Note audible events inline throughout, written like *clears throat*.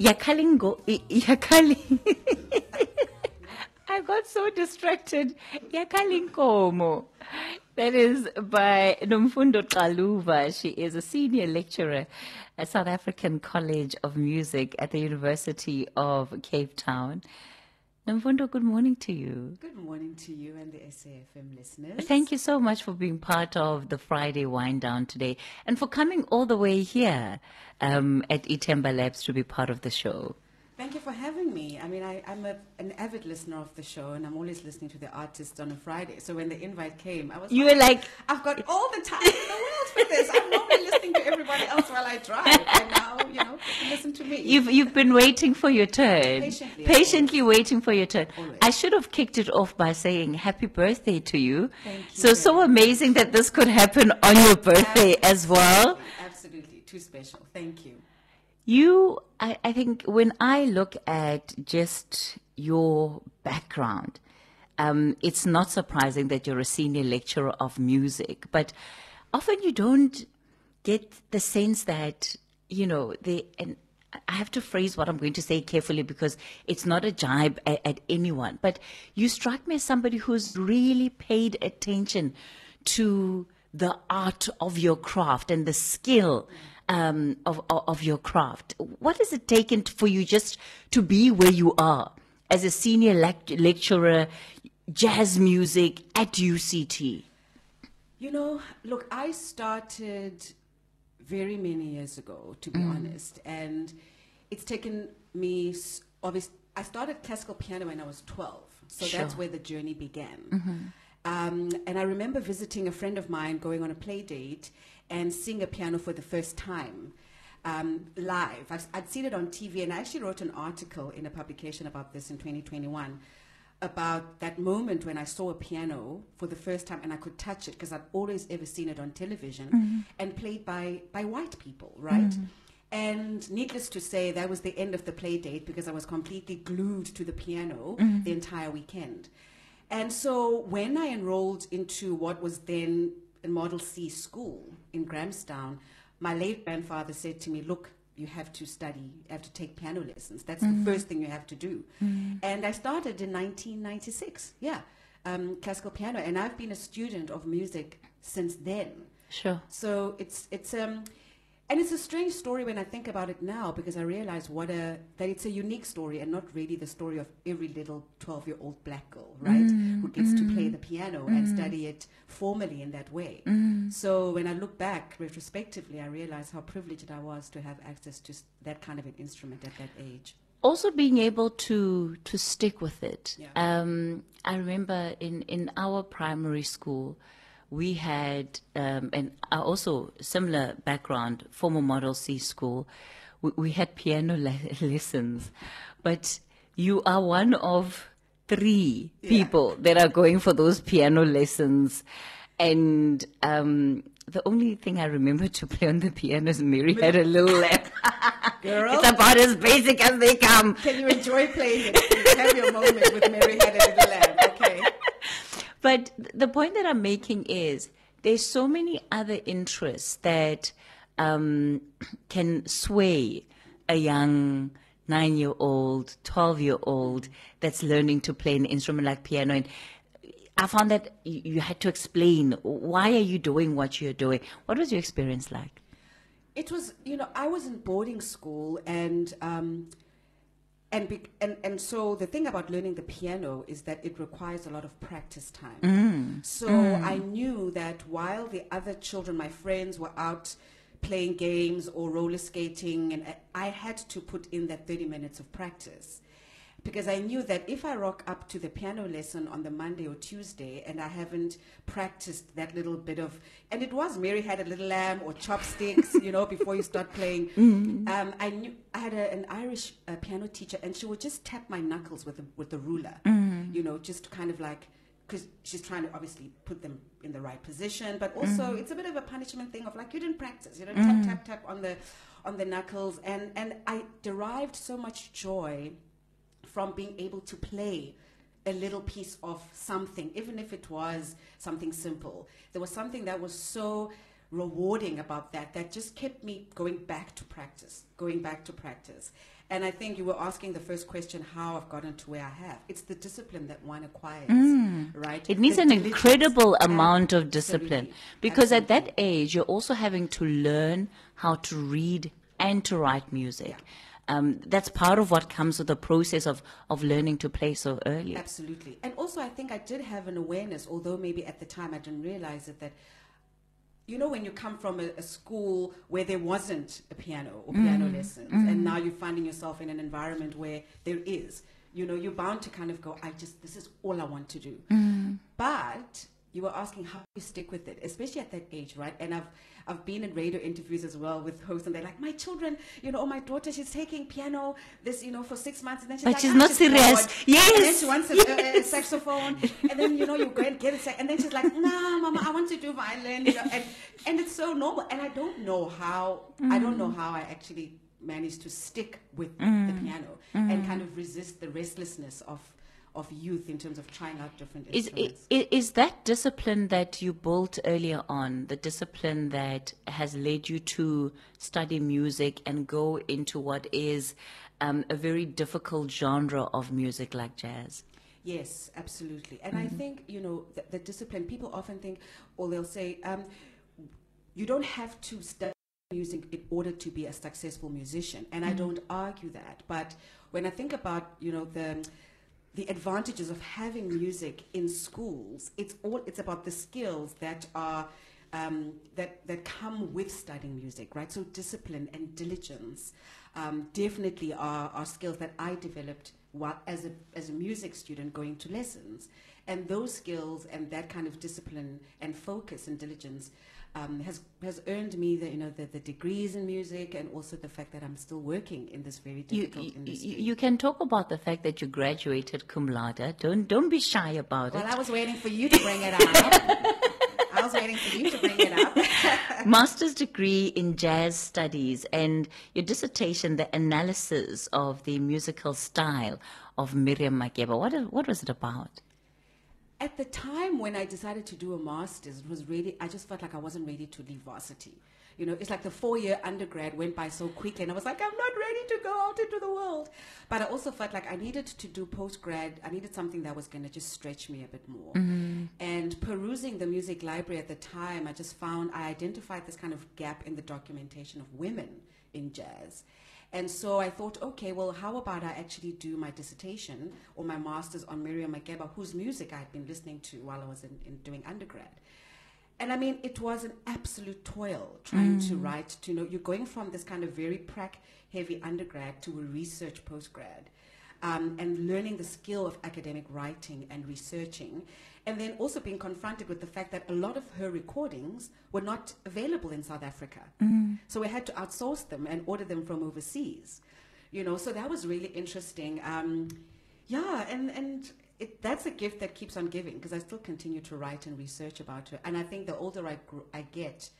Yakalingo, Yakali. I *laughs* got so distracted. Yakalinkomo. That is by Nomfundo Xaluva. She is a senior lecturer at South African College of Music at the University of Cape Town. Nomfundo, good morning to you. Good morning to you and the SAFM listeners. Thank you so much for being part of the Friday wind down today and for coming all the way here um, at Itemba Labs to be part of the show. Thank you for having me. I mean, I, am a, an avid listener of the show, and I'm always listening to the artists on a Friday. So when the invite came, I was you were like, I've got all the time in the world for this. I'm normally listening to everybody else while I drive, and now you know, listen to me. You've you've been waiting for your turn, patiently, patiently waiting for your turn. Always. I should have kicked it off by saying happy birthday to you. Thank you so so amazing that this could happen on your birthday as well. Absolutely, too special. Thank you. You, I, I think, when I look at just your background, um, it's not surprising that you're a senior lecturer of music, but often you don't get the sense that, you know, and I have to phrase what I'm going to say carefully because it's not a jibe at, at anyone, but you strike me as somebody who's really paid attention to the art of your craft and the skill um, of, of your craft. What has it taken for you just to be where you are as a senior lec- lecturer, jazz music at UCT? You know, look, I started very many years ago, to be honest, and it's taken me obviously. I started classical piano when I was 12, so that's Sure. Mm-hmm. where the journey began. Um, and I remember visiting a friend of mine, going on a play date, and seeing a piano for the first time um, live. I've, I'd seen it on TV, and I actually wrote an article in a publication about this in 2021 about that moment when I saw a piano for the first time and I could touch it because I'd always ever seen it on television mm-hmm. and played by, by white people, right? Mm-hmm. And needless to say, that was the end of the play date because I was completely glued to the piano mm-hmm. the entire weekend. And so when I enrolled into what was then a Model C school in Grahamstown, my late grandfather said to me, Look, you have to study, you have to take piano lessons. That's the first thing you have to do. And I started in 1996, yeah, um, classical piano. And I've been a student of music since then. Sure. So it's it's um and it's a strange story when I think about it now because I realize what a that it's a unique story and not really the story of every little 12 year old black girl, right? Who mm, gets to play mm. the piano and mm. study it formally in that way. So when I look back retrospectively, I realize how privileged I was to have access to that kind of an instrument at that age. also being able to to stick with it. Yeah. Um, I remember in in our primary school, we had um, and also similar background, former Model C school. We, we had piano le- *laughs* lessons, but you are one of three people that are going for those piano lessons, and. Um, the only thing I remember to play on the piano is Mary had a little *laughs* lamp. Girl. it's about as basic as they come. Can you enjoy playing it? Have your moment with Mary Had a Little okay? But the point that I'm making is there's so many other interests that um, *clears throat* can sway a young nine year old, 12 year old that's learning to play an instrument like piano. And I found that you had to explain why are you doing what you're doing. What was your experience like? It was, you know, I was in boarding school, and um, and, be, and and so the thing about learning the piano is that it requires a lot of practice time. Mm. So mm. I knew that while the other children, my friends, were out playing games or roller skating, and I- I had to put in that thirty minutes of practice. Because I knew that if I rock up to the piano lesson on the Monday or Tuesday and I haven't practiced that little bit of, and it was Mary had a little lamb or chopsticks, you know, before you start playing. *laughs* Um, I knew I had a, an Irish uh, piano teacher, and she would just tap my knuckles with a, with a ruler, you know, just kind of like because she's trying to obviously put them in the right position, but also it's a bit of a punishment thing of like you didn't practice, you know, tap tap tap on the on the knuckles, and and I derived so much joy from being able to play a little piece of something, even if it was something simple. There was something that was so rewarding about that that just kept me going back to practice, going back to practice. And I think you were asking the first question how I've gotten to where I have. It's the discipline that one acquires, right? Mm. It needs The an incredible amount of discipline Absolutely. because at that age you're also having to learn how to read and to write music. Um, that's part of what comes with the process of, of learning to play so early. Absolutely. And also, I think I did have an awareness, although maybe at the time I didn't realize it, that, you know, when you come from a, a school where there wasn't a piano or mm. piano lessons, and mm. now you're finding yourself in an environment where there is, you know, you're bound to kind of go, I just, this is all I want to do. Mm. But you were asking how you stick with it, especially at that age, right? And I've I've been in radio interviews as well with hosts, and they're like, my children, you know, or my daughter, she's taking piano this, you know, for six months, and then she's But like, she's "Ah, not serious." bored." And then Yes. she wants a, a, a saxophone, and then you know you go and get a sax, and then she's like, "Nah, mama, I want to do violin," you know, and and it's so normal. And I don't know how I don't know mm. how I actually managed to stick with mm. the piano mm. and kind of resist the restlessness of of youth in terms of trying out different Is, instruments. is, is that discipline that you built earlier on, the discipline that has led you to study music and go into what is um, a very difficult genre of music like jazz? Yes, absolutely. And I think, you know, the, the discipline, people often think, or they'll say, um, you don't have to study music in order to be a successful musician. And I don't argue that. But when I think about, you know, the the advantages of having music in schools, it's all it's about the skills that are um, that that come with studying music, right? So discipline and diligence um, definitely are, are skills that I developed while as a as a music student going to lessons, and those skills and that kind of discipline and focus and diligence um, has has earned me the you know the, the degrees in music and also the fact that I'm still working in this very You, difficult you, industry. you can talk about the fact that you graduated cum laude. Don't don't be shy about well, it. Well, I was waiting for you to bring it up. *laughs* I was waiting for you to bring it up. *laughs* Master's degree in jazz studies and your dissertation, the analysis of the musical style of Miriam Makeba. What what was it about? At the time when I decided to do a master's, it was really, I just felt like I wasn't ready to leave varsity. You know, it's like the four year undergrad went by so quickly, and I was like, I'm not ready to go out into the world. But I also felt like I needed to do post grad, I needed something that was going to just stretch me a bit more. Mm-hmm. And perusing the music library at the time, I just found I identified this kind of gap in the documentation of women in jazz. And so I thought, okay, well, how about I actually do my dissertation or my master's on Miriam Makeba, whose music I had been listening to while I was in, in doing undergrad. And I mean, it was an absolute toil trying to write, to know, you're going from this kind of very prac heavy undergrad to a research postgrad. Um, and learning the skill of academic writing and researching, and then also being confronted with the fact that a lot of her recordings were not available in South Africa. So we had to outsource them and order them from overseas. You know, so that was really interesting. Um, yeah, and, and it, that's a gift that keeps on giving because I still continue to write and research about her. And I think the older I, gr- I get,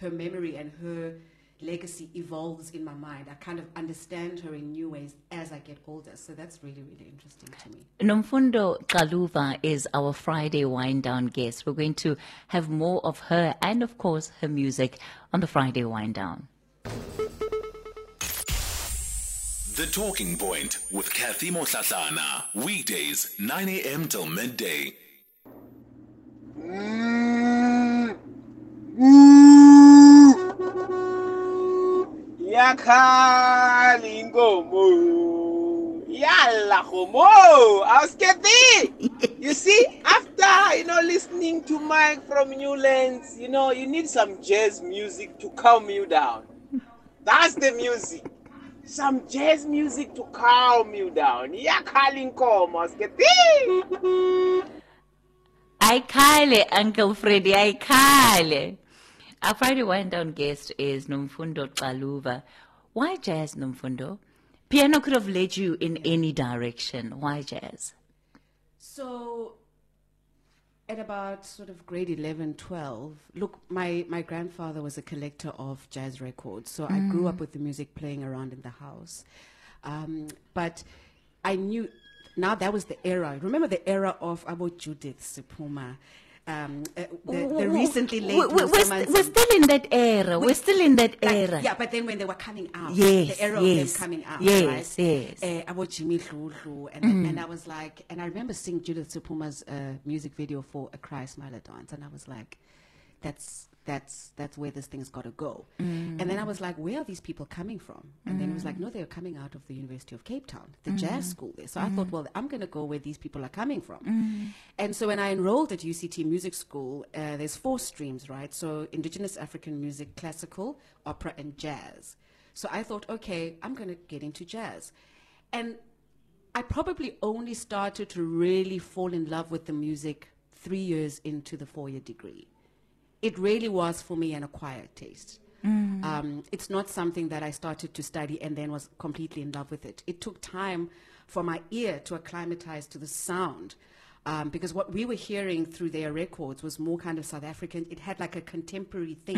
her memory and her legacy evolves in my mind. I kind of understand her in new ways as I get older. So that's really, really interesting to me. Nomfundo Xaluva is our Friday wind down guest. We're going to have more of her and, of course, her music on the Friday wind down. The Talking Point with Kathy Motlatlana. Weekdays, 9 a.m. till midday. Mm. Mm. Yakhala inkomo. Yalla homo awusketi you see after you know listening to mike from newlands you know you need some jazz music to calm you down. That's the music. Some jazz music to calm you down. Yakhala inkomo awusketi Aikale, Uncle Freddy, i Aikale. Our Friday wind down guest is Nomfundo Xaluva. Why jazz, Nomfundo? Piano could have led you in any direction. Why jazz? So at about sort of grade 11, 12, look, my, my grandfather was a collector of jazz records. So I grew up with the music playing around in the house. Um, but I knew, now that was the era. Remember the era of Abo Judith Sephuma. Um, uh, the, the recently late we're, we're, st- we're still in that era. We're still in that Like, era. Yeah, but then when they were coming out, Yes, the era yes, of them coming out, yes, right? yes. Mm. Uh, about Jimmy Dludlu, and, and I was like, and I remember seeing Judith Sephuma's uh, music video for A Cry Smiler Dance, and I was like, that's that's that's where this thing's got to go. Mm. And then I was like, where are these people coming from? And then it was like, mm. no, they're coming out of the University of Cape Town, the mm-hmm. jazz school there. So I thought, mm-hmm. well, I'm going to go where these people are coming from. Mm-hmm. And so when I enrolled at UCT Music School, uh, there's four streams, right? So Indigenous African music, classical, opera, and jazz. So I thought, okay, I'm going to get into jazz. And I probably only started to really fall in love with the music three years into the four year degree. It really was for me an acquired taste. Um, it's not something that I started to study and then was completely in love with it. It took time for my ear to acclimatize to the sound. Um, because what we were hearing through their records was more kind of South African. It had like a contemporary thing.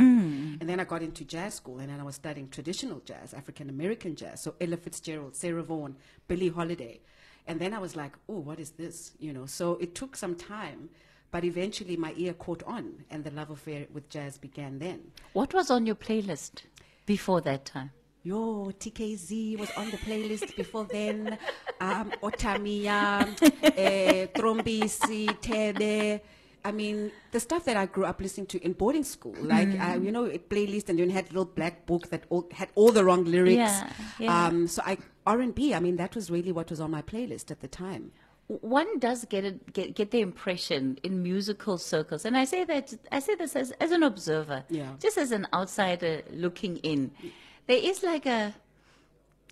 And then I got into jazz school and then I was studying traditional jazz, African American jazz. So Ella Fitzgerald, Sarah Vaughan, Billie Holiday. And then I was like, oh, what is this? You know, so it took some time, but eventually my ear caught on and the love affair with jazz began then. What was on your playlist before that time? Yo, TKZee was on the playlist before then. *laughs* Um, Otamia, eh, Trombisi, Tebe. I mean, the stuff that I grew up listening to in boarding school, like uh, you know, a playlist, and then had a little black book that all, had all the wrong lyrics. Yeah, yeah. Um, so I R and B. I mean, that was really what was on my playlist at the time. One does get it, get get the impression in musical circles, and I say that I say this as as an observer, Yeah. just as an outsider looking in. There is like a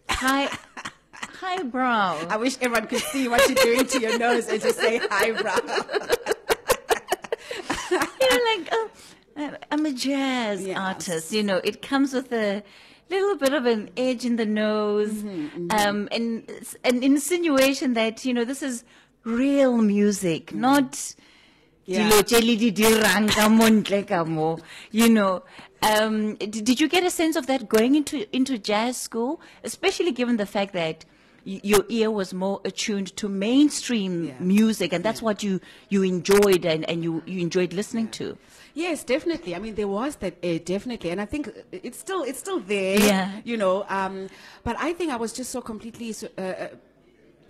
high *laughs* highbrow. I wish everyone could see what you're doing to your nose as you say highbrow. *laughs* you know, like oh, I'm a jazz Yes. artist. You know, it comes with a little bit of an edge in the nose, Mm-hmm, um, and an insinuation that you know this is real music, not. Mm-hmm. Yeah. dilo tse le di dirang ka mo ntle ka mo, You know, um, did you get a sense of that going into into jazz school, especially given the fact that y- your ear was more attuned to mainstream Yeah. music, and that's what you you enjoyed and, and you, you enjoyed listening to. Yes, definitely. I mean, there was that uh, definitely, and I think it's still it's still there. Yeah. You know, um, but I think I was just so completely. Uh, uh,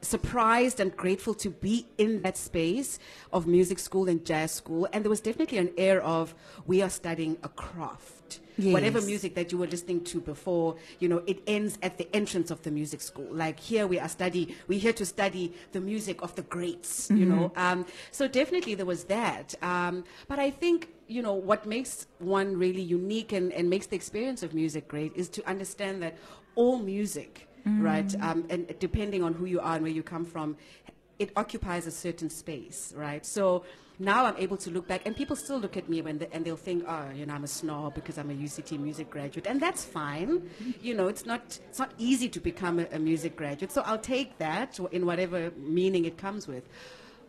surprised and grateful to be in that space of music school and jazz school and there was definitely an air of we are studying a craft whatever music that you were listening to before you know it ends at the entrance of the music school like here we are study we're here to study the music of the greats you know um, so definitely there was that um, but i think you know what makes one really unique and, and makes the experience of music great is to understand that all music right um, and depending on who you are and where you come from it occupies a certain space, right? So now I'm able to look back, and people still look at me when they, and they'll think, oh, you know, I'm a snob because I'm a UCT music graduate, and that's fine. You know, it's not it's not easy to become a, a music graduate, so I'll take that in whatever meaning it comes with.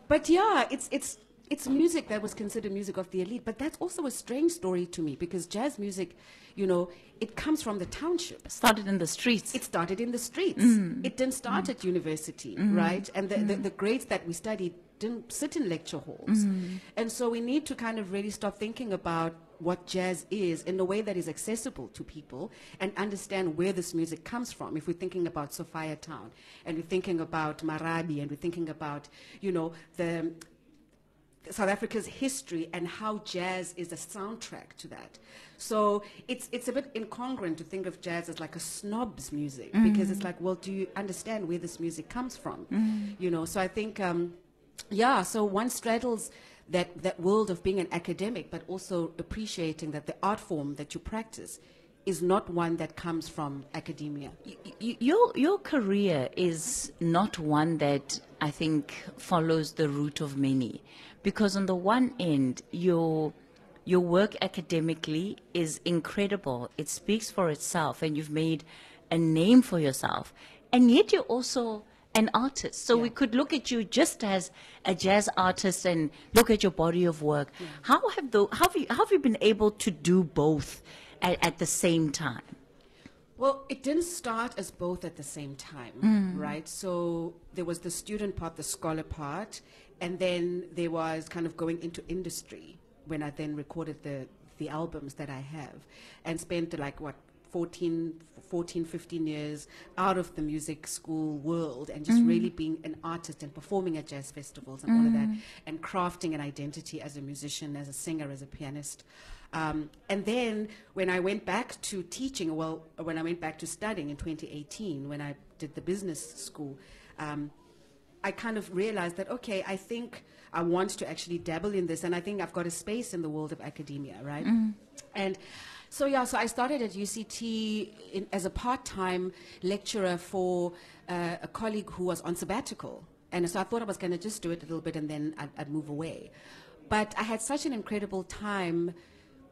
But yeah, it's it's it's music that was considered music of the elite, but that's also a strange story to me because jazz music, you know, it comes from the township. Started in the streets. It started in the streets. Mm. It didn't start at university, right? And the, the, the grades that we studied didn't sit in lecture halls. Mm. And so we need to kind of really start thinking about what jazz is in a way that is accessible to people and understand where this music comes from. If we're thinking about Sophiatown and we're thinking about Marabi and we're thinking about, you know, the South Africa's history and how jazz is a soundtrack to that. So it's it's a bit incongruent to think of jazz as like a snob's music because it's like, well, do you understand where this music comes from? You know, so I think, um, yeah. So one straddles that that world of being an academic, but also appreciating that the art form that you practice is not one that comes from academia. Y- y- your your career is not one that I think follows the route of many, because on the one end, your your work academically is incredible. It speaks for itself, and you've made a name for yourself. And yet, you're also an artist. So we could look at you just as a jazz artist and look at your body of work. Mm-hmm. How have the how have you how have you been able to do both at, at the same time? Well, it didn't start as both at the same time, mm. right? So there was the student part, the scholar part, and then there was kind of going into industry when I then recorded the, the albums that I have and spent like what 14, 14, 15 years out of the music school world and just really being an artist and performing at jazz festivals and all of that and crafting an identity as a musician, as a singer, as a pianist. Um, and then when I went back to teaching, well, when I went back to studying in 2018, when I did the business school, um, I kind of realized that, okay, I think I want to actually dabble in this, and I think I've got a space in the world of academia, right? And so, yeah, so I started at UCT in, as a part time lecturer for uh, a colleague who was on sabbatical. And so I thought I was going to just do it a little bit and then I'd, I'd move away. But I had such an incredible time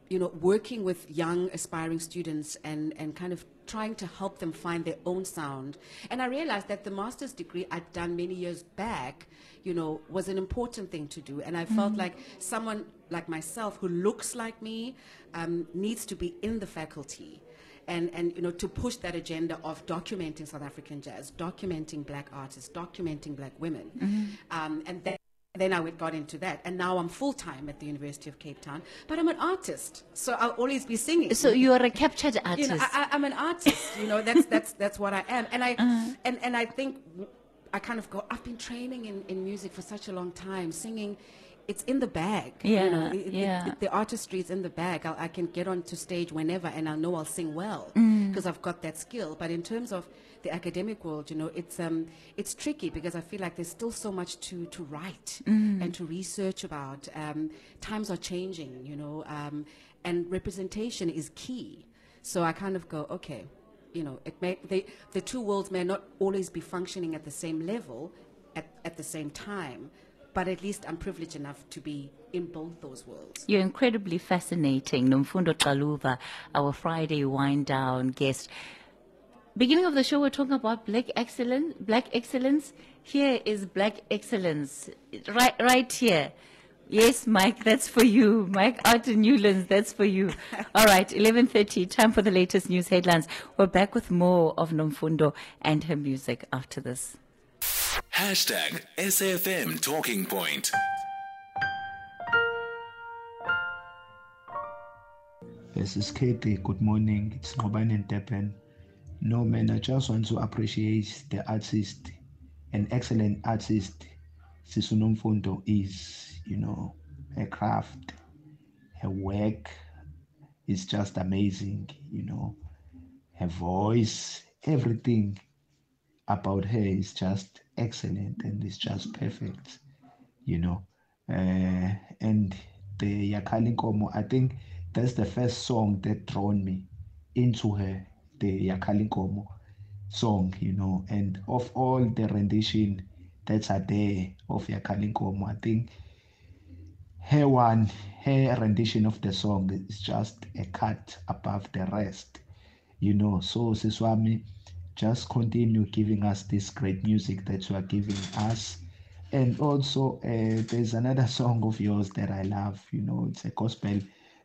you know, working with young aspiring students and, and kind of trying to help them find their own sound. And I realized that the master's degree I'd done many years back, you know, was an important thing to do. And I felt like someone like myself who looks like me um, needs to be in the faculty. And, and you know to push that agenda of documenting South African jazz, documenting black artists, documenting black women, um, and that then I got into that, and now I'm full time at the University of Cape Town. But I'm an artist, so I'll always be singing. So you are a captured artist. you know, I, I'm an artist. You know, that's that's that's what I am, and I and and I think I kind of go. I've been training in, in music for such a long time, singing. It's in the bag. Yeah, you know, it- it- yeah. it- the artistry is in the bag. I'll, I can get onto stage whenever, and I know I'll sing well Mm. because I've got that skill. But in terms of the academic world, you know, it's um, it's tricky because I feel like there's still so much to to write Mm. and to research about. Um, times are changing, you know, um, and representation is key. So I kind of go, okay, you know, it may they, the two worlds may not always be functioning at the same level at, at the same time, but at least I'm privileged enough to be in both those worlds. You're incredibly fascinating, Nomfundo Xaluva, our Friday wind down guest. Beginning of the show, we're talking about black excellence. Black excellence. Here is black excellence, right, right here. Yes, Mike, that's for you. Mike out in Newlands, that's for you. *laughs* All right, 11.30, time for the latest news headlines. We're back with more of Nomfundo and her music after this. Hashtag SFM Talking Point. This is Katie. Good morning. It's Noban in Durban. No, man, I just want to appreciate the artist, an excellent artist. Sisu Fundo is, you know, her craft, her work is just amazing, you know, her voice, everything about her is just excellent and it's just perfect, you know. Uh, and the Yakali Komo, I think that's the first song that drawn me into her, the Yakali Komo song, you know. And of all the rendition that are there of Yakali Komo, I think her one, her rendition of the song is just a cut above the rest, you know. So Siswami, just continue giving us this great music that you are giving us. And also, uh, there's another song of yours that I love. You know, it's a gospel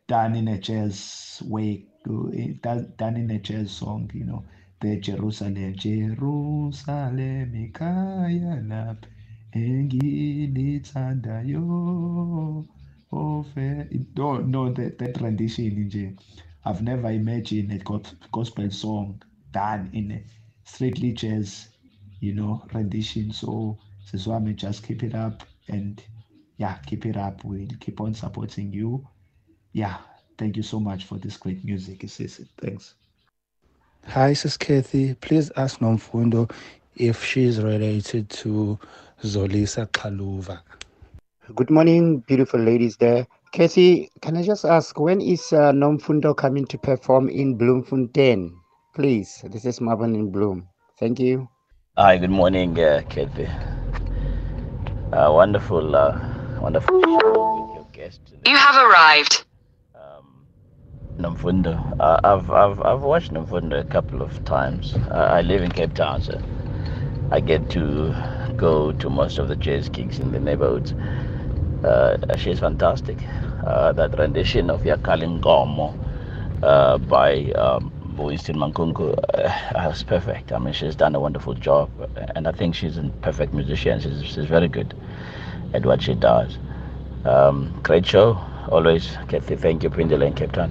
done in a jazz way, done eh, done in a jazz song. You know, the Jerusalem, Jerusalem, eh, ikhaya lapha engilithandayo. Ofe, no, no, that, that rendition nje. I've never imagined a gos- gospel song done in a strictly jazz, you know, rendition. So, Siswami, just keep it up and yeah, keep it up. We'll keep on supporting you. Yeah, thank you so much for this great music, Sisi. Thanks. Hi, Sis Kathy. Please ask Nomfundo if she's related to Zolisa Xaluva. Good morning, beautiful ladies there. Kathy, can I just ask, when is uh, Nomfundo coming to perform in Bloemfontein? Please, this is Marvin in Bloom. Thank you. Hi, good morning, uh, Kathy. Uh, wonderful, uh, wonderful show with your guest. today, You have arrived. Um, Uh, I've, I've, I've watched Nomfundo a couple of times. Uh, I live in Cape Town, so I get to go to most of the jazz gigs in the neighborhoods. Uh, she's fantastic. Uh, that rendition of Yakalingomo uh, by um, in Mankunku uh, was perfect. I mean, she's done a wonderful job, and I think she's a perfect musician. She's, she's very good at what she does. Um, great show, always. Kathy, thank you, Pindale and Cape Town.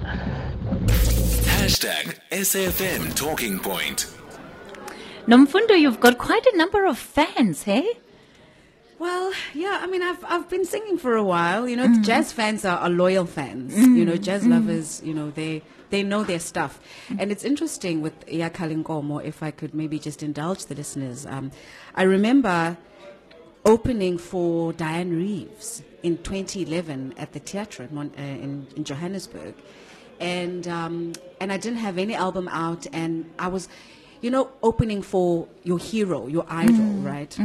Hashtag SFM Talking Point. Nomfundo, you've got quite a number of fans, hey? Well, yeah, I mean, I've I've been singing for a while. You know, the mm. jazz fans are, are loyal fans. Mm. You know, jazz mm. lovers. You know, they they know their stuff, and it's interesting with Yakalinkomo. If I could maybe just indulge the listeners, um, I remember opening for Dianne Reeves in 2011 at the theatre in, Mon- uh, in, in Johannesburg, and um, and I didn't have any album out, and I was, you know, opening for your hero, your idol, right?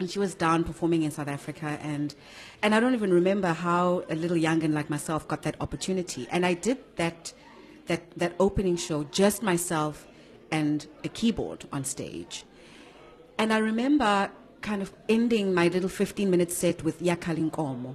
and she was down performing in South Africa and and I don't even remember how a little youngin like myself got that opportunity. And I did that that that opening show just myself and a keyboard on stage. And I remember kind of ending my little 15 minute set with Yakalinkomo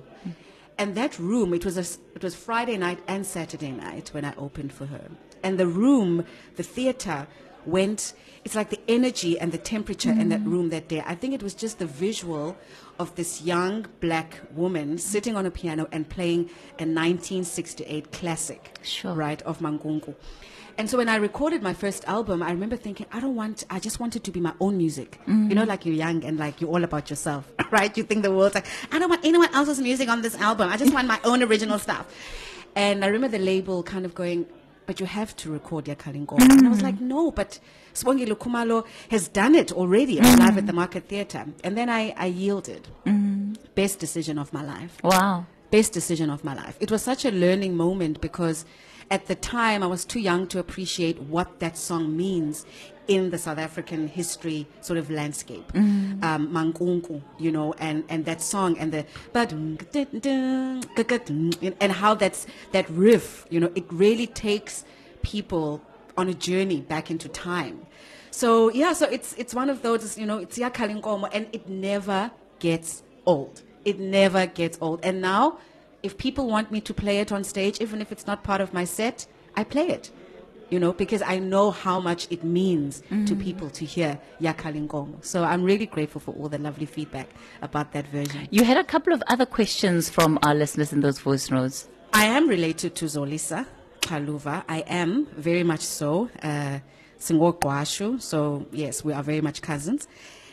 and that room it was a, it was Friday night and Saturday night when I opened for her. And the room the theater went it's like the energy and the temperature in that mm. room that day. I think it was just the visual of this young black woman sitting on a piano and playing a 1968 classic Sure. right of Mankunku and so when I recorded my first album, I remember thinking, I don't want, I just want it to be my own music. You know, mm. like you're young and like you're all about yourself, *laughs* right? You think the world's like, I don't want anyone else's music on this album. I just want my own original stuff. And I remember the label kind of going, but you have to record Yakalingo. And I was like, mm. no, but Sibongile Khumalo has done it already live at the mm. Market Theatre. And then I, I yielded. Best decision of my life Wow. best decision of my life. It was such a learning moment because at the time I was too young to appreciate what that song means in the South African history sort of landscape. Um, Mankunku, you know, and, and that song and the and how that's that riff, you know, it really takes people on a journey back into time. So yeah, so it's it's one of those, you know, it's Yakalinkomo and it never gets old. It never gets old. And now, if people want me to play it on stage, even if it's not part of my set, I play it. You know, because I know how much it means to people to hear Yakalinkomo. So I'm really grateful for all the lovely feedback about that version. You had a couple of other questions from our listeners in those voice notes. I am related to Zolisa Xaluva. I am very much so. Uh. So, yes, we are very much cousins.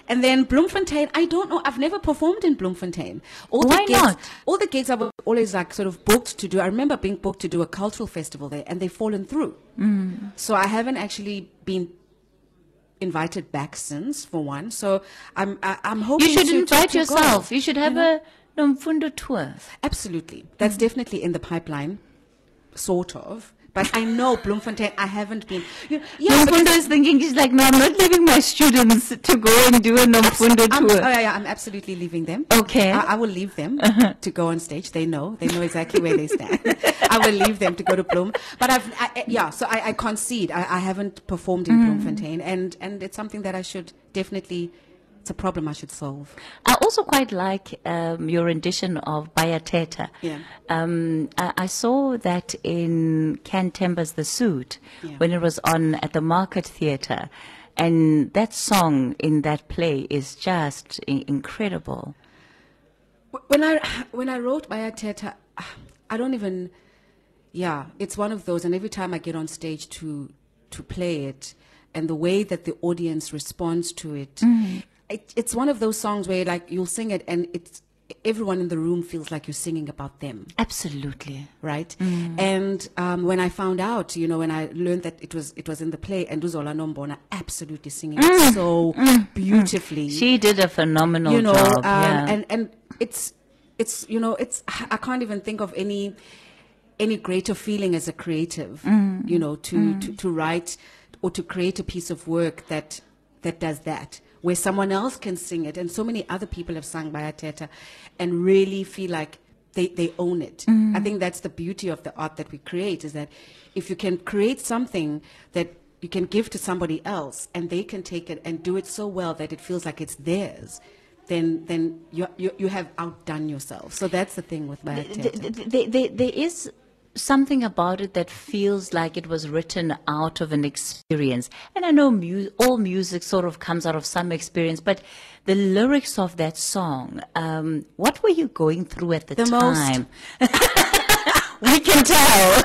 And then Bloemfontein, I don't know. I've never performed in Bloemfontein. All Why the gigs, not? All the gigs I was always like sort of booked to do. I remember being booked to do a cultural festival there, and they've fallen through. Mm. So I haven't actually been invited back since, for one. So I'm I, I'm hoping You should to- invite to yourself. You should have know? a Nomfundo tour. Absolutely. That's definitely in the pipeline, sort of. But I know Bloemfontein, I haven't been. You, yeah, Nomfundo is thinking, he's like, no, I'm not leaving my students to go and do a Nomfundo I'm, oh, yeah, yeah, I'm absolutely leaving them. Okay. I, I will leave them uh-huh. to go on stage. They know. They know exactly where they stand. *laughs* I will leave them to go to Bloom. But I've, I, yeah, so I, I concede. I, I haven't performed in mm-hmm. Bloemfontein. And, and it's something that I should definitely, it's a problem I should solve. I also quite like um, your rendition of Bayathetha. Yeah. Um, I, I saw that in Can Themba's The Suit Yeah. when it was on at the Market Theatre. And that song in that play is just I- incredible. when I when I wrote Bayathetha, I don't even. Yeah, it's one of those, and every time I get on stage to to play it, and the way that the audience responds to it, it it's one of those songs where like you'll sing it, and it's everyone in the room feels like you're singing about them Absolutely. right? And um, when I found out, you know, when I learned that it was it was in the play, and Uzola Nombona absolutely singing it so beautifully. She did a phenomenal you know, job. um, yeah. and and it's it's you know it's I can't even think of any any greater feeling as a creative, Mm. you know, to, to to write or to create a piece of work that that does that where someone else can sing it and so many other people have sung Bayathetha and really feel like they, they own it. Mm. I think that's the beauty of the art that we create is that if you can create something that you can give to somebody else and they can take it and do it so well that it feels like it's theirs, then then you you, you have outdone yourself. So that's the thing with my Th- th- th- there- there is something about it that feels like it was written out of an experience. And I know mu- all music sort of comes out of some experience, but the lyrics of that song, um, what were you going through at the, The time? *laughs* we can tell.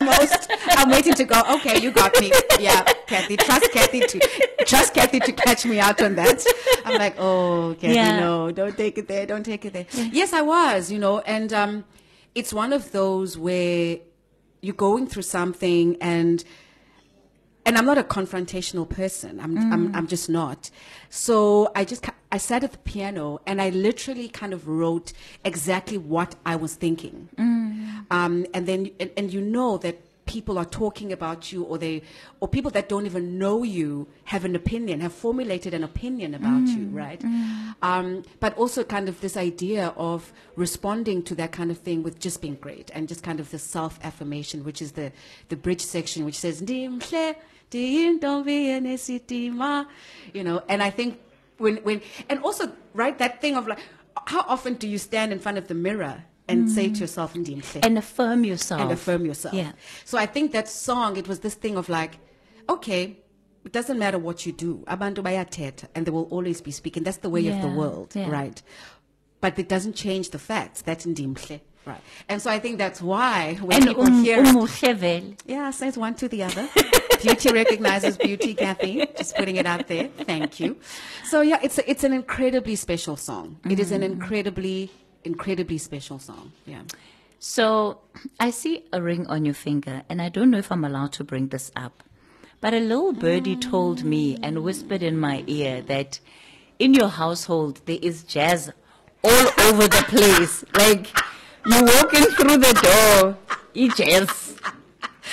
most. I'm waiting to go. Okay, you got me. Yeah, Kathy. Trust Kathy to trust Kathy to catch me out on that. I'm like, oh, Kathy, Yeah. no, don't take it there. Don't take it there. Yes, I was. You know, and um, it's one of those where you're going through something and and I'm not a confrontational person. I'm, I'm, I'm just not. So I just, I sat at the piano and I literally kind of wrote exactly what I was thinking. Um, and then, and, and you know that people are talking about you or they, or people that don't even know you have an opinion, have formulated an opinion about you, right? Um, but also kind of this idea of responding to that kind of thing with just being great and just kind of the self affirmation, which is the, the bridge section, which says, "Ndimhle, ndintombi enesitima," you know, and I think when, when, and also, right, that thing of like, how often do you stand in front of the mirror and say to mm. yourself, "Ndimhle," And affirm yourself. and affirm yourself. Yeah. So I think that song, it was this thing of like, okay, it doesn't matter what you do. Abantu bayathetha, and they will always be speaking. That's the way of the world, yeah. right? But it doesn't change the facts. That's ndimhle. Right. And so I think that's why when And people um, hear um vele. yeah, says one to the other. beauty recognizes beauty, Kathy. Just putting it out there. Thank you. So yeah, it's a, it's an incredibly special song. It is an mm. incredibly incredibly special song. Yeah. So I see a ring on your finger, and I don't know if I'm allowed to bring this up. But a little birdie told me and whispered in my ear that in your household there is jazz all over the place. Like you walk in through the door, you jazz.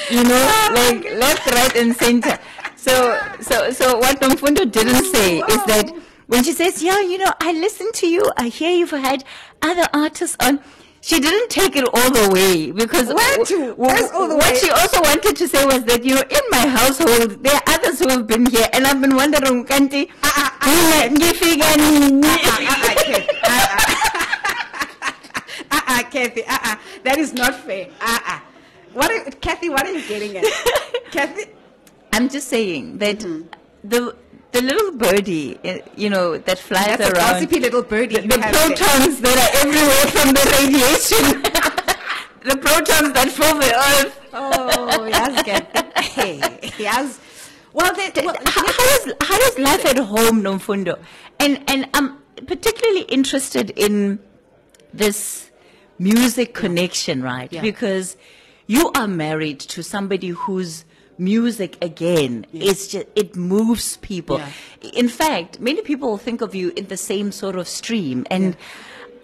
You know, like left, right, and center. So, so, so what Nomfundo didn't say is that when she says, "Yeah, you know, I listen to you. I hear you've had other artists on." She didn't take it all the way because Where to? w- Where's all the what she also wanted to say was that you know in my household there are others who have been here and I've been wondering, Kanti, ngifika nini?" Uh-uh, Kathy. *laughs* Uh-uh. That is not fair. Uh-uh. What are, Kathy, what are you getting at? *laughs* Kathy? I'm just saying that Mm-hmm. the the little birdie, uh, you know, that flies That's a around. gossipy little birdie. the, the have there. protons that are everywhere from the radiation. *laughs* the protons that fill the earth. Oh, yes, Kathy. Hey, yes. Well, they, well, how, how, does, how does life at home, Nomfundo? And, and I'm particularly interested in this music connection, right? Yeah. Because you are married to somebody whose music again—it's just it moves people. Yeah. in fact many people think of you in the same sort of stream and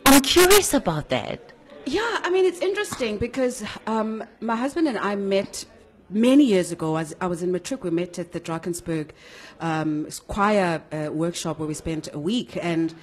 i'm curious about that. Yeah, I mean, it's interesting because um, my husband and I met many years ago. As I was in Matric, we met at the Drakensberg um, choir uh, workshop where we spent a week, and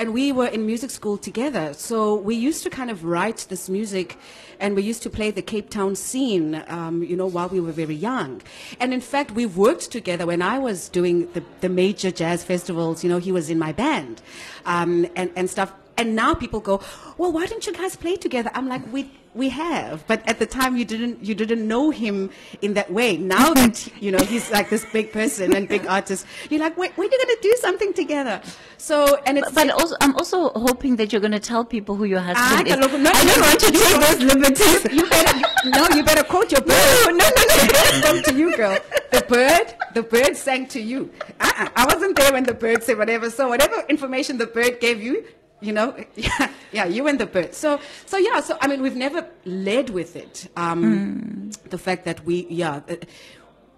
and we were in music school together. So we used to kind of write this music, and we used to play the Cape Town scene, um, you know, while we were very young. And in fact, we've worked together. When I was doing the, the major jazz festivals, you know, he was in my band, um, and and stuff. And now people go, well, why don't you guys play together? I'm like, we we have, but at the time you didn't you didn't know him in that way. Now that you know he's like this big person and big *laughs* artist, you're like, wait, when are you going to do something together? So and it's but also i'm also hoping that you're going to tell people who your husband is Ah, look, no, i don't want to take those liberties you better you, no, you better quote your bird. No, no, no, no. The bird sang to you, girl. The bird, the bird sang to you. Uh-uh. I wasn't there when the bird said whatever. So whatever information the bird gave you, you know, yeah, *laughs* yeah, you and the bird. So, so yeah. So I mean, we've never led with it. Um, The fact that we, yeah. uh,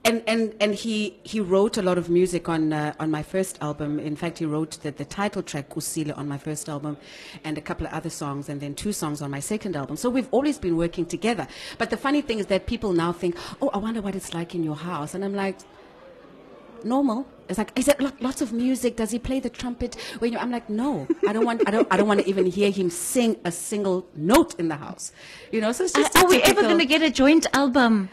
and and and he he wrote a lot of music on uh, on my first album. In fact, he wrote the, the title track "Kusile" on my first album, and a couple of other songs, and then two songs on my second album. So we've always been working together. But the funny thing is that people now think, "Oh, I wonder what it's like in your house," and I'm like, normal. It's like, is it lo- lots of music? Does he play the trumpet? When you, I'm like, no, I don't want, I don't, I don't want to even hear him sing a single note in the house. You know, so it's just. are a we ever going to get a joint album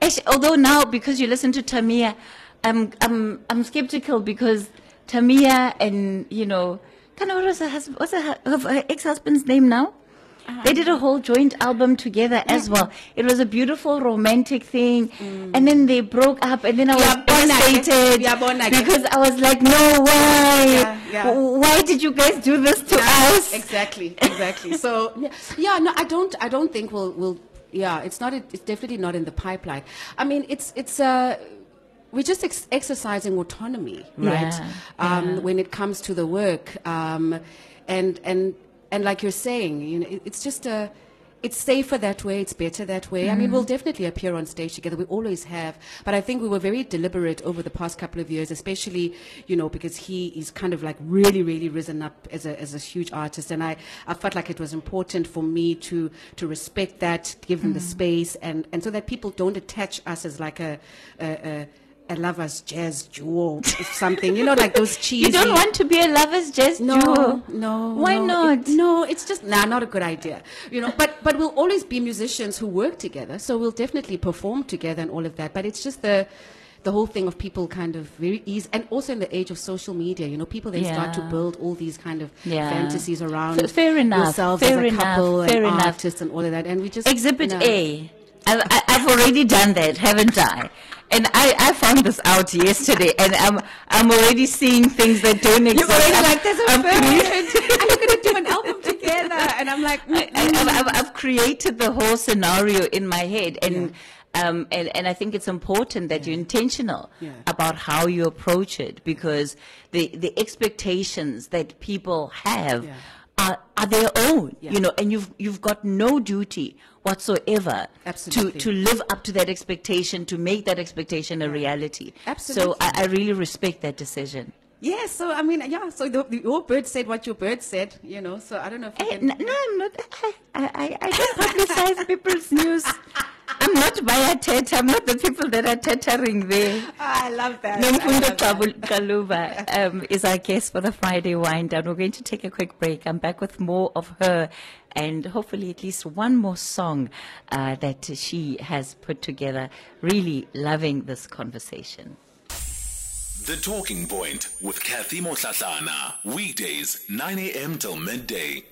Actually, although now because you listen to tamia i'm i'm i'm skeptical because tamia and you know kind of what was her husband what's her, her ex-husband's name now They did a whole joint album together as well. It was a beautiful romantic thing. And then they broke up and then I was devastated because I was like, no, why? Yeah, yeah. Why did you guys do this to us? Exactly, *laughs* exactly. so yeah, yeah, no, I don't, I don't think we'll, we'll, yeah, it's not, it's definitely not in the pipeline. I mean, it's, it's, uh, we're just ex- exercising autonomy, right? Yeah, um, yeah. When it comes to the work, um, and and and like you're saying, you know, it, it's just a. It's safer that way. It's better that way. I mean, we'll mm-hmm. definitely appear on stage together. We always have. But I think we were very deliberate over the past couple of years, especially, you know, because he is kind of like really, really risen up as a, as a huge artist. And I, I felt like it was important for me to, to respect that, give him the mm-hmm. space, and, and so that people don't attach us as like a, a, a a lovers jazz duo or something, you know, like those cheesy. *laughs* You don't want to be a lover's jazz no, duo? no. Why no. not? It- no, it's just nah, not a good idea. You know, but but we'll always be musicians who work together, so we'll definitely perform together and all of that. But it's just the the whole thing of people kind of very easy, and also in the age of social media, you know, people then start to build all these kind of Yeah. fantasies around F- fair enough, yourselves fair as a enough, couple fair and enough. artists and all of that, and we just Exhibit no. A. I've, I- I've already done that, haven't I? And I, I found this out yesterday, and I'm I'm already seeing things that don't exist. You're already I'm- like, there's a I'm bird, and we're *laughs* gonna do an album together, and I'm like, I, I, I've, I've created the whole scenario in my head, and um, and and I think it's important that you're intentional Yeah. about how you approach it because the the expectations that people have. Yeah. Are, are their own, Yeah. you know, and you've you've got no duty whatsoever Absolutely. to to live up to that expectation, to make that expectation a reality. Absolutely. So I, I really respect that decision. Yeah, so I mean, yeah, so the, the, your bird said what your bird said, you know, so I don't know if you Hey, can. no, I'm not. *laughs* I, I, I don't publicize people's news. *laughs* I'm not Bayathetha. I'm not the people that are tetering there. I love that. I love that. Kabu- *laughs* Xaluva um, is our guest for the Friday Wind Down. We're going to take a quick break. I'm back with more of her and hopefully at least one more song uh, that she has put together. Really loving this conversation. The Talking Point with Kathy Mohlahlana. Weekdays, 9 a.m. till midday.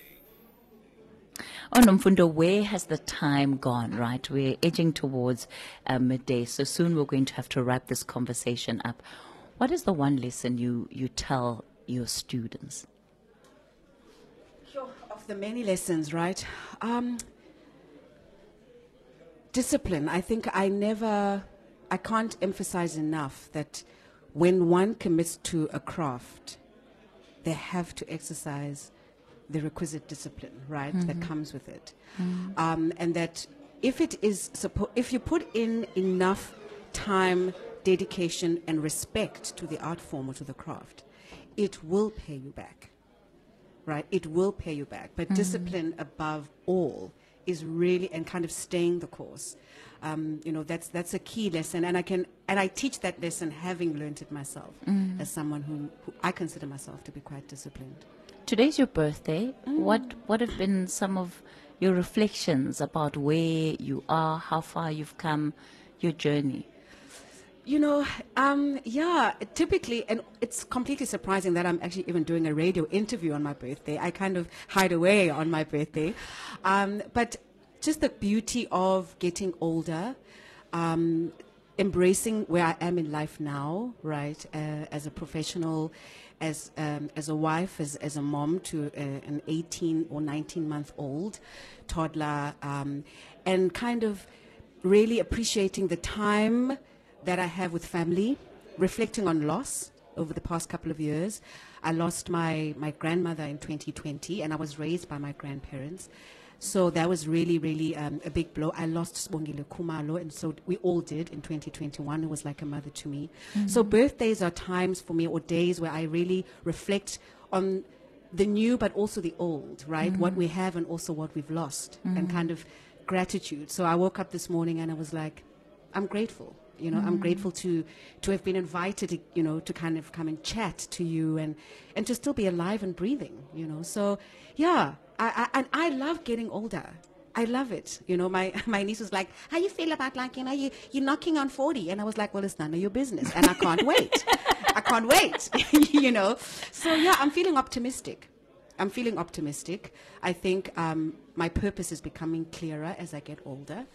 Oh, Nomfundo, where has the time gone, right? We're edging towards uh, midday, so soon we're going to have to wrap this conversation up. What is the one lesson you, you tell your students? Sure, Of the many lessons, right? Um, discipline. I think I never, I can't emphasize enough that when one commits to a craft, they have to exercise the requisite discipline, right, that comes with it. Um, and that if it is, suppo- if you put in enough time, dedication, and respect to the art form or to the craft, it will pay you back right? It will pay you back. But discipline above all is really and kind of staying the course. Um, you know, that's that's a key lesson, and I can and I teach that lesson having learned it myself as someone who, who I consider myself to be quite disciplined. Today's your birthday. What what have been some of your reflections about where you are, how far you've come, your journey? You know, um, yeah, typically, and it's completely surprising that I'm actually even doing a radio interview on my birthday. I kind of hide away on my birthday. Um, but just the beauty of getting older, um, embracing where I am in life now, right, uh, as a professional, as, um, as a wife, as, as a mom to uh, an 18 or 19 month old toddler, um, and kind of really appreciating the time that I have with family, reflecting on loss over the past couple of years. I lost my, my grandmother in 2020, and I was raised by my grandparents. So that was really, really um, a big blow. I lost Sibongile Khumalo, and so we all did in 2021. It was like a mother to me. Mm-hmm. So birthdays are times for me, or days where I really reflect on the new, but also the old, right? What mm-hmm. we have and also what we've lost, and mm-hmm. kind of gratitude. So I woke up this morning and I was like, I'm grateful. You know, I'm grateful to to have been invited, to, you know, to kind of come and chat to you and and to still be alive and breathing. You know, so yeah, I, I and I love getting older. I love it. You know, my *laughs* my niece was like, "How you feel about like you know you you're knocking on 40?" And I was like, "Well, it's none of your business, and I can't *laughs* wait. I can't wait." *laughs* you know, so yeah, I'm feeling optimistic. I'm feeling optimistic. I think um, my purpose is becoming clearer as I get older,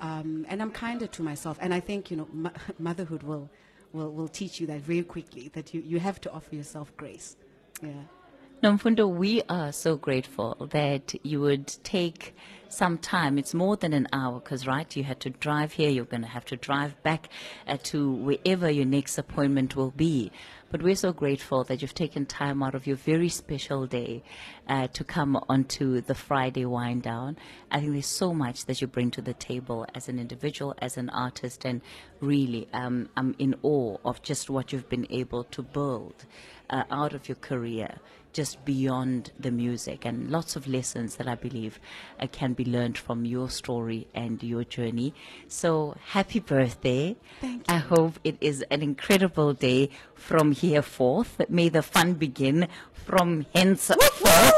um, and I'm kinder to myself. And I think you know, mo- motherhood will, will will teach you that very quickly. That you you have to offer yourself grace. Yeah. Nomfundo, we are so grateful that you would take some time. It's more than an hour because, right, you had to drive here. You're going to have to drive back uh, to wherever your next appointment will be. But we're so grateful that you've taken time out of your very special day uh, to come onto the Friday wind down. I think there's so much that you bring to the table as an individual, as an artist, and really, um, I'm in awe of just what you've been able to build uh, out of your career just beyond the music and lots of lessons that I believe uh, can be learned from your story and your journey. So happy birthday. Thank you. I hope it is an incredible day from here forth. May the fun begin from henceforth.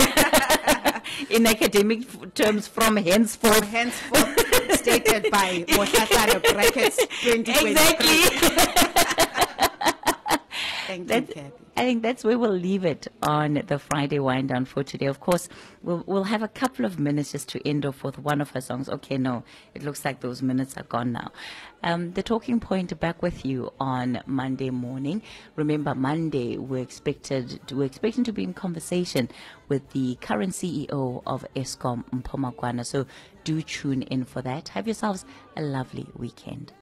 *laughs* In academic f- terms, from henceforth. Henceforth, stated by *laughs* Mohlahlana brackets 2023. Exactly. Thank you, Kathy. I think that's where we'll leave it on the Friday wind down for today. Of course, we'll we'll have a couple of minutes just to end off with one of her songs. Okay, no, it looks like those minutes are gone now. Um, the talking point back with you on Monday morning. Remember, Monday we're expected we're expecting to be in conversation with the current CEO of Eskom Mpomakwana. So do tune in for that. Have yourselves a lovely weekend.